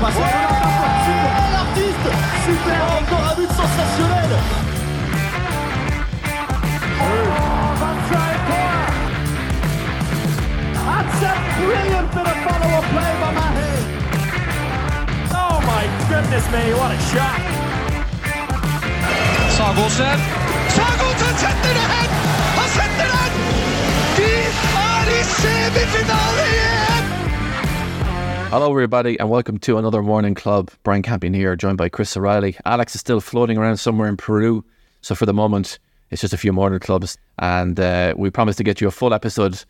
passe super, l'artiste, super, encore un but sensationnel. That's a brilliant bit of follow-up play by Mahe. Oh my goodness me, what a shot! Sagosen. Sagosen setter det hen! Han setter den! Vi er i semifinale igjen! Hello, everybody, and welcome to another Morning Club. Brian Campion here, joined by Chris O'Reilly. Alex is still floating around somewhere in Peru, so for the moment, it's just a few Morning Clubs, and uh, we promise to get you a full episode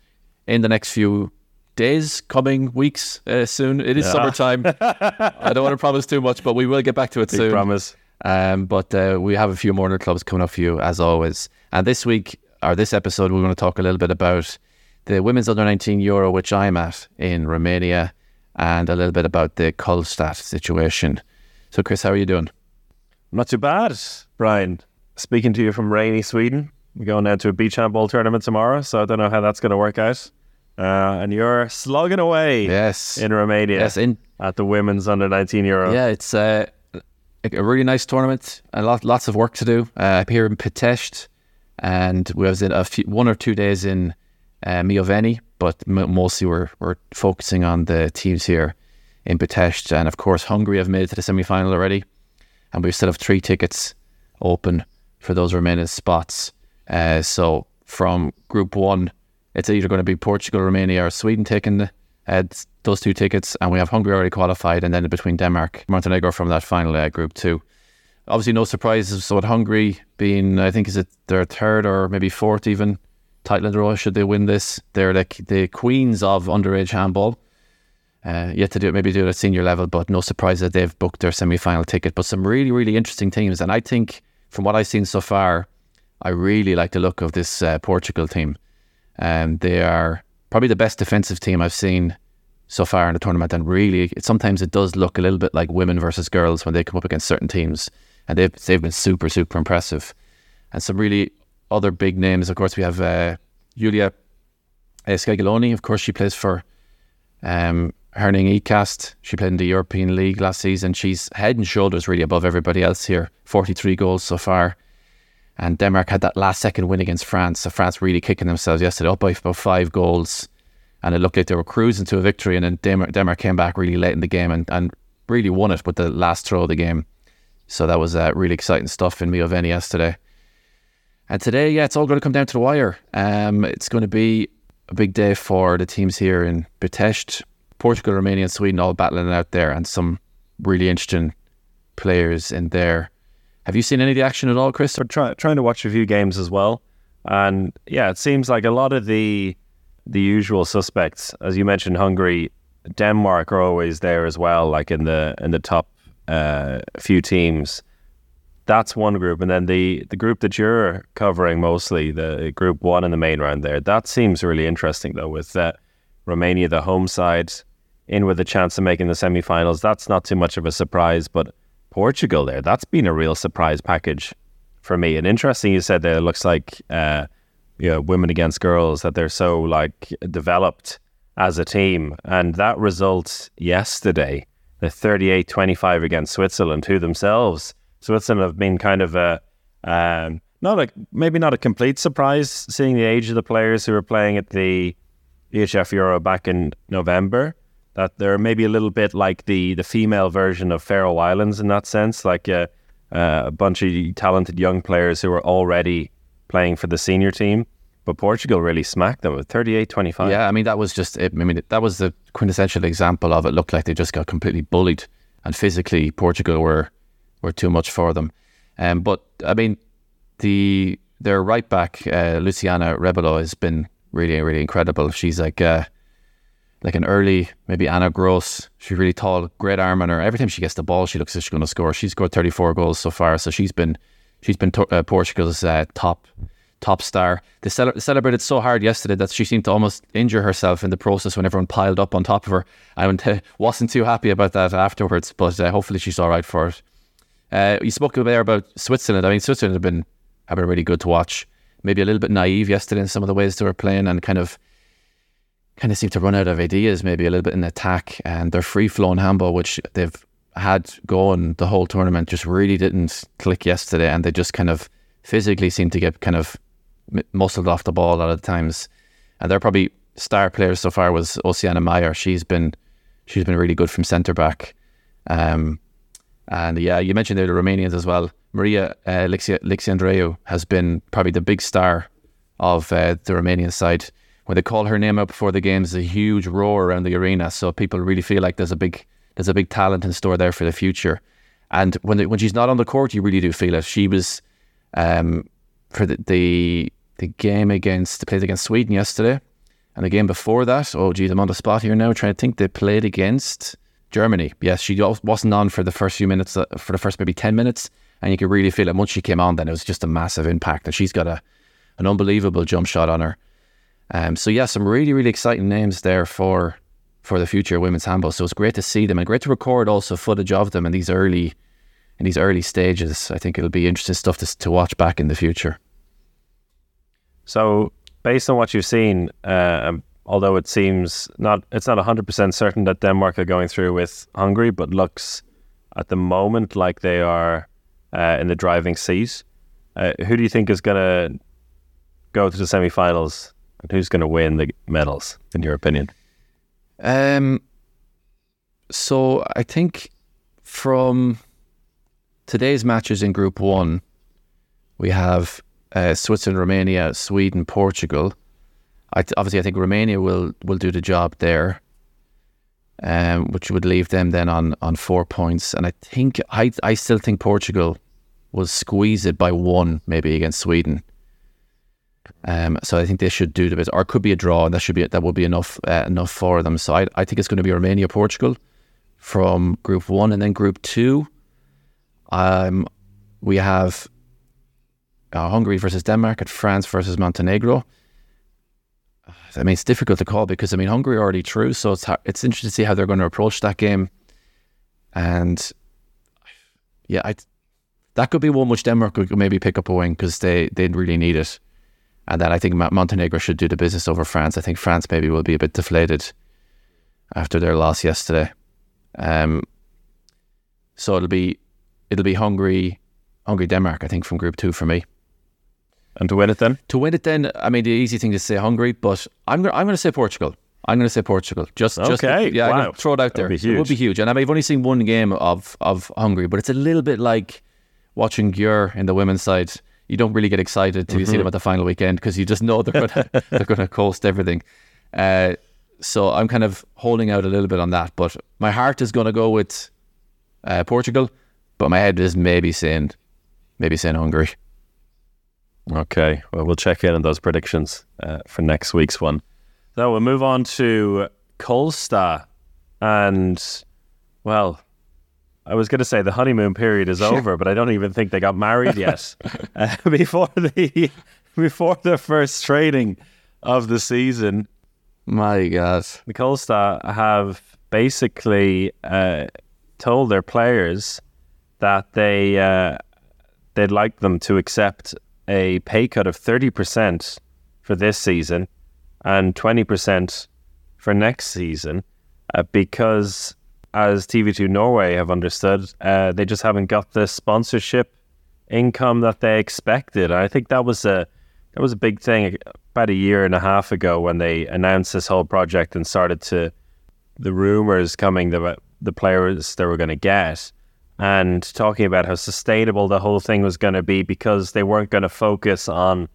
in the next few days, coming weeks uh, soon. It is summertime. I don't want to promise too much, but we will get back to it Big soon. promise. Um, but uh, we have a few morning clubs coming up for you as always. And this week or this episode, we're going to talk a little bit about the women's under 19 Euro, which I'm at in Romania, and a little bit about the Kolstad situation. So, Chris, how are you doing? Not too bad, Brian. Speaking to you from rainy Sweden. We're going down to a beach handball tournament tomorrow, so I don't know how that's going to work out. Uh, and you're slugging away Yes. in Romania Yes, in at the women's under 19 Euro. yeah, it's uh, a really nice tournament. A lot, lots of work to do. Uh, I'm here in Pitești, and we was in a few, one or two days in uh, Mioveni, but mostly we're we're focusing on the teams here in Pitești, and of course Hungary have made it to the semi final already, and we still have three tickets open for those remaining spots. Uh, so from Group One, it's either going to be Portugal, Romania, or Sweden taking uh, those two tickets, and we have Hungary already qualified, and then between Denmark, Montenegro from that final uh, Group Two. Obviously, no surprises. So, with Hungary being, I think, is it their third or maybe fourth even title in? Should they win this, they're like the queens of underage handball. Uh, yet to do it, maybe do it at senior level, but no surprise that they've booked their semi-final ticket. But some really, really interesting teams, and I think from what I've seen so far, I really like the look of this uh, Portugal team. Um, they are probably the best defensive team I've seen so far in the tournament, and really, it, sometimes it does look a little bit like women versus girls when they come up against certain teams, and they've they've been super, super impressive. And some really other big names, of course, we have uh, Julia uh. Of course, she plays for um, Herning Ikast. She played in the European League last season. She's head and shoulders really above everybody else here. 43 goals so far. And Denmark had that last second win against France. So France really kicking themselves yesterday, up by about five goals. And it looked like they were cruising to a victory. And then Denmark, Denmark came back really late in the game and, and really won it with the last throw of the game. So that was uh, really exciting stuff in Mioveni yesterday. And today, yeah, it's all going to come down to the wire. Um, it's going to be a big day for the teams here in Pitești. Portugal, Romania, and Sweden all battling out there, and some really interesting players in there. Have you seen any of the action at all, Chris? So try, trying to watch a few games as well, and yeah, it seems like a lot of the the usual suspects, as you mentioned, Hungary, Denmark are always there as well, like in the in the top uh, few teams. That's one group, and then the the group that you're covering mostly, the group one in the main round there. That seems really interesting though, with uh, Romania, the home side, in with a chance of making the semi-finals. That's not too much of a surprise, but Portugal there, that's been a real surprise package for me. And interesting, you said that it looks like uh, you know, women against girls that they're so like developed as a team, and that result yesterday, the 38-25 against Switzerland, who themselves Switzerland have been kind of a um, not a maybe not a complete surprise seeing the age of the players who were playing at the EHF Euro back in November. That they're maybe a little bit like the the female version of Faroe Islands in that sense, like a, a bunch of talented young players who are already playing for the senior team. But Portugal really smacked them with 38-25. Yeah, I mean that was just. It, I mean that was the quintessential example of it. Looked like they just got completely bullied, and physically Portugal were were too much for them. Um, but I mean, the their right back uh, Luciana Rebelo has been really really incredible. She's like uh, like an early maybe Anna Gros. She's really tall, great arm on her. Every time she gets the ball, she looks like she's going to score. She's scored 34 goals so far, so she's been she's been to, uh, Portugal's uh, top top star. They cele- celebrated so hard yesterday that she seemed to almost injure herself in the process when everyone piled up on top of her. I wasn't too happy about that afterwards, but uh, hopefully she's all right for it. Uh, you spoke there about Switzerland. I mean, Switzerland have been have been really good to watch. Maybe a little bit naive yesterday in some of the ways they were playing, and kind of kind of seem to run out of ideas, maybe a little bit in attack, and their free flowing handball, which they've had going the whole tournament, just really didn't click yesterday, and they just kind of physically seem to get kind of muscled off the ball a lot of times. And they're probably star players so far was Oceana Meyer. She's been she's been really good from centre back. Um, and yeah, you mentioned there the Romanians as well. Maria uh, Lixiandreu has been probably the big star of uh, the Romanian side. When they call her name out before the games, there's a huge roar around the arena. So people really feel like there's a big there's a big talent in store there for the future. And when they, when she's not on the court, you really do feel it. She was um, for the, the the game against they played against Sweden yesterday, and the game before that. Oh, geez, I'm on the spot here now. Trying to think. They played against Germany. Yes, she wasn't on for the first few minutes, uh, for the first maybe ten minutes, and you could really feel it. Once she came on, then it was just a massive impact, and she's got a an unbelievable jump shot on her. Um, so yeah, some really really exciting names there for for the future of women's handball. So it's great to see them and great to record also footage of them in these early in these early stages. I think it'll be interesting stuff to to watch back in the future. So based on what you've seen, uh, although it seems not it's not hundred percent certain that Denmark are going through with Hungary, but looks at the moment like they are uh, in the driving seat. Uh, who do you think is going to go to the semi-finals and who's going to win the medals, in your opinion? Um, so I think from today's matches in Group One, we have uh, Switzerland, Romania, Sweden, Portugal. I th- obviously I think Romania will will do the job there, um, which would leave them then on on four points. And I think I I still think Portugal will squeeze it by one maybe against Sweden. Um, so I think they should do the bit, or it could be a draw, and that should be that would be enough uh, enough for them. So I I think it's going to be Romania Portugal from Group One, and then Group Two. Um, we have uh, Hungary versus Denmark and France versus Montenegro. I mean, it's difficult to call because I mean Hungary already through, so it's hard, it's interesting to see how they're going to approach that game. And yeah, I that could be one which Denmark could maybe pick up a win because they they really need it. And then I think Montenegro should do the business over France. I think France maybe will be a bit deflated after their loss yesterday. Um, so it'll be it'll be Hungary, Hungary Denmark. I think from Group Two for me. And to win it then? To win it then, I mean the easy thing to say Hungary, but I'm gonna I'm gonna say Portugal. I'm going to say Portugal. Just, okay. just yeah, wow. throw it out there. It would be huge. And I mean, I've only seen one game of of Hungary, but it's a little bit like watching Győr in the women's side. You don't really get excited till mm-hmm. you see mm-hmm. them at the final weekend because you just know they're gonna they're gonna coast everything. Uh, so I'm kind of holding out a little bit on that, but my heart is going to go with uh, Portugal, but my head is maybe saying maybe saying Hungary. Okay, well, we'll check in on those predictions uh, for next week's one. So we'll move on to Kolstad. And, well, I was going to say the honeymoon period is over, but I don't even think they got married yet. uh, before the before the first training of the season, my God, the Kolstad have basically uh, told their players that they uh, they'd like them to accept a pay cut of 30% for this season and 20% for next season uh, because, as TV2 Norway have understood, uh, they just haven't got the sponsorship income that they expected. I think that was a that was a big thing about a year and a half ago when they announced this whole project and started to the rumors coming that the players they were going to get and talking about how sustainable the whole thing was going to be because they weren't going to focus on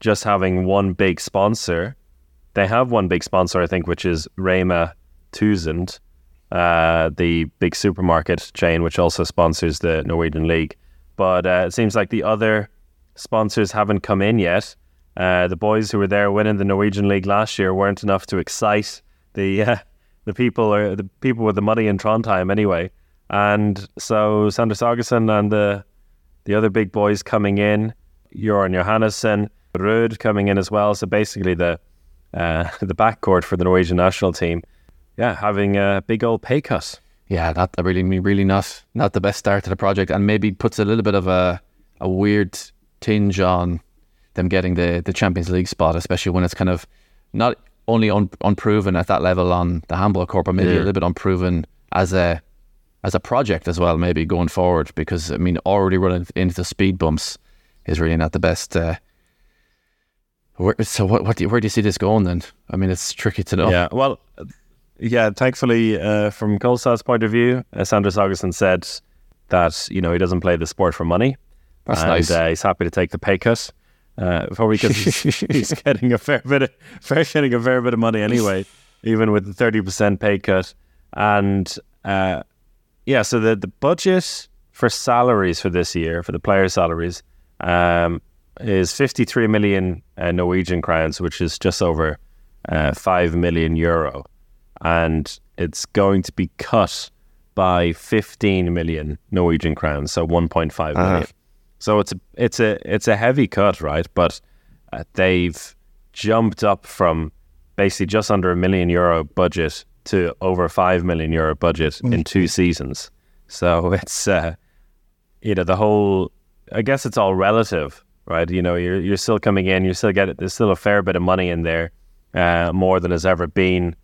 just having one big sponsor. They have one big sponsor, I think, which is Rema 1000, uh, the big supermarket chain, which also sponsors the Norwegian League. But uh, it seems like the other sponsors haven't come in yet. Uh, the boys who were there winning the Norwegian League last year weren't enough to excite the uh, the people or the people with the money in Trondheim anyway. And so Sander Sagosen and the the other big boys coming in, Gøran Johannessen, Rød coming in as well. So basically the uh, the backcourt for the Norwegian national team, yeah, having a big old pay cut. Yeah, that really really not not the best start to the project, and maybe puts a little bit of a a weird tinge on them getting the the Champions League spot, especially when it's kind of not only un- unproven at that level on the handball court, but maybe a little bit unproven as a as a project as well, maybe going forward. Because I mean, already running into the speed bumps is really not the best. Uh, where, so what? What? Do you, where do you see this going then? I mean, it's tricky to know. Yeah, well, yeah. Thankfully, uh, from Kolstad's point of view, uh, Sander Sagosen said that you know he doesn't play the sport for money. That's and, nice. Uh, he's happy to take the pay cut. Uh, probably because he's, he's getting a fair bit, of, fair getting a fair bit of money anyway, even with the thirty percent pay cut. And uh, yeah, so the the budget for salaries for this year for the player salaries um, is fifty three million uh, Norwegian crowns, which is just over uh, five million euro, and it's going to be cut by fifteen million Norwegian crowns, so one point five million. So it's a it's a it's a heavy cut, right? But uh, they've jumped up from basically just under a million euro budget to over five million euro budget in two seasons. So it's uh, you know the whole. I guess it's all relative, right? You know, you're you're still coming in, you still get it. There's still a fair bit of money in there, uh, more than has ever been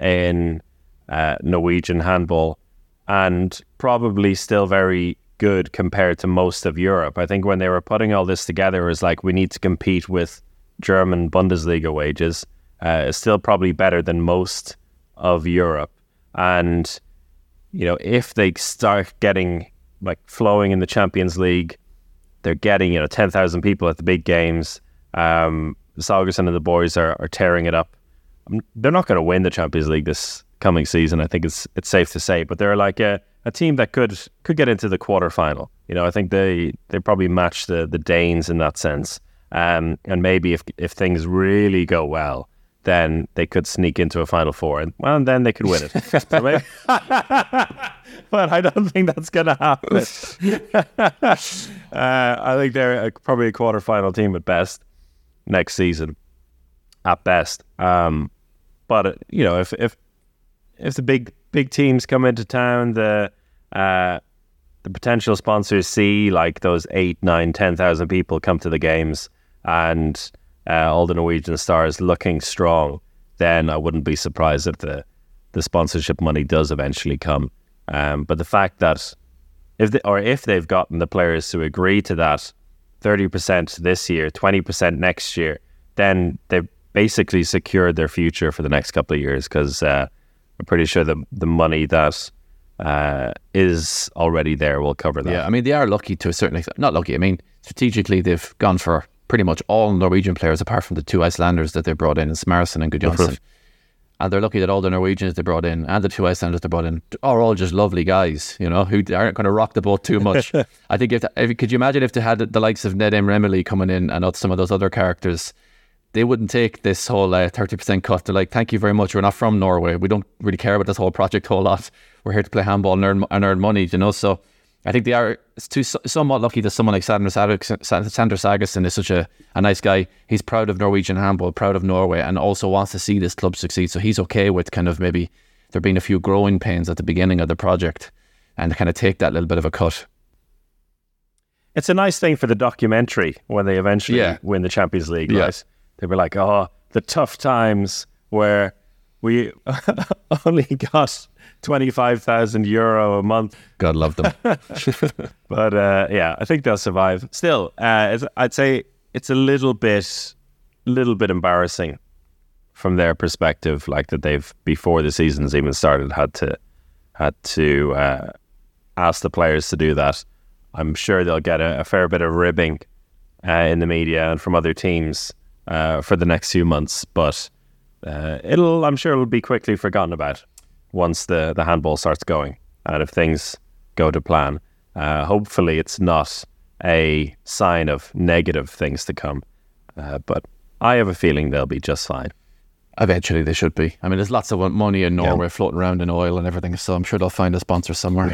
in uh, Norwegian handball, and probably still very good compared to most of Europe. I think when they were putting all this together, it was like we need to compete with German Bundesliga wages. Uh, it's still probably better than most of Europe, and you know if they start getting like flowing in the Champions League, they're getting you know ten thousand people at the big games. Um, Sagosen and the boys are, are tearing it up. Um, They're not going to win the Champions League this coming season. I think it's it's safe to say, but they're like a, a team that could could get into the quarterfinal. You know, I think they they probably match the the Danes in that sense. Um, and maybe if if things really go well, then they could sneak into a final four, and well, then they could win it. Maybe- but I don't think that's going to happen. uh, I think they're a, probably a quarterfinal team at best next season, at best. Um, but uh, you know, if if if the big big teams come into town, the uh, the potential sponsors see like those eight, nine, ten thousand people come to the games, and uh, all the Norwegian stars looking strong, then I wouldn't be surprised if the the sponsorship money does eventually come. Um, but the fact that if they, or if they've gotten the players to agree to that thirty percent this year, twenty percent next year, then they've basically secured their future for the next couple of years because uh, I'm pretty sure the the money that uh, is already there will cover that. Yeah, I mean they are lucky to a certain extent. Not lucky. I mean strategically they've gone for pretty much all Norwegian players apart from the two Icelanders that they brought in, Smárason and Gudjonsson. and they're lucky that all the Norwegians they brought in and the two Icelanders they brought in are all just lovely guys, you know, who aren't going to rock the boat too much. I think if, if could you imagine if they had the likes of Nedim Remili coming in and some of those other characters. They wouldn't take this whole uh, thirty percent cut. They're like, "Thank you very much. We're not from Norway. We don't really care about this whole project a whole lot. We're here to play handball and earn, and earn money." You know, so I think they are it's too, somewhat lucky that someone like Sander Sander Sagosen is such a, a nice guy. He's proud of Norwegian handball, proud of Norway, and also wants to see this club succeed. So he's okay with kind of maybe there being a few growing pains at the beginning of the project and kind of take that little bit of a cut. It's a nice thing for the documentary when they eventually Yeah. win the Champions League, Yeah. right? They were like, oh, the tough times where we only got 25,000 euro a month. God love them. But uh, yeah, I think they'll survive. Still, uh, it's, I'd say it's a little bit, little bit embarrassing from their perspective, like that they've before the season's even started had to had to uh, ask the players to do that. I'm sure they'll get a, a fair bit of ribbing uh, in the media and from other teams uh, for the next few months, but uh, it'll I'm sure it'll be quickly forgotten about once the the handball starts going and if things go to plan. Uh, hopefully, it's not a sign of negative things to come, uh, but I have a feeling they'll be just fine. Eventually, they should be. I mean, there's lots of money in Norway floating around in oil and everything, so I'm sure they'll find a sponsor somewhere.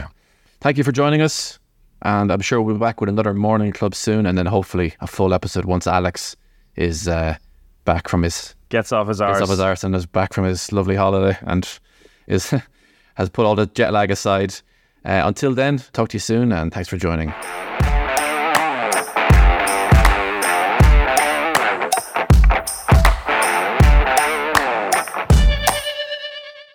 Thank you for joining us, and I'm sure we'll be back with another morning club soon, and then hopefully a full episode once Alex is uh, back from his Gets off his arse. gets off his arse and is back from his lovely holiday and is has put all the jet lag aside. Uh, until then, talk to you soon, and thanks for joining.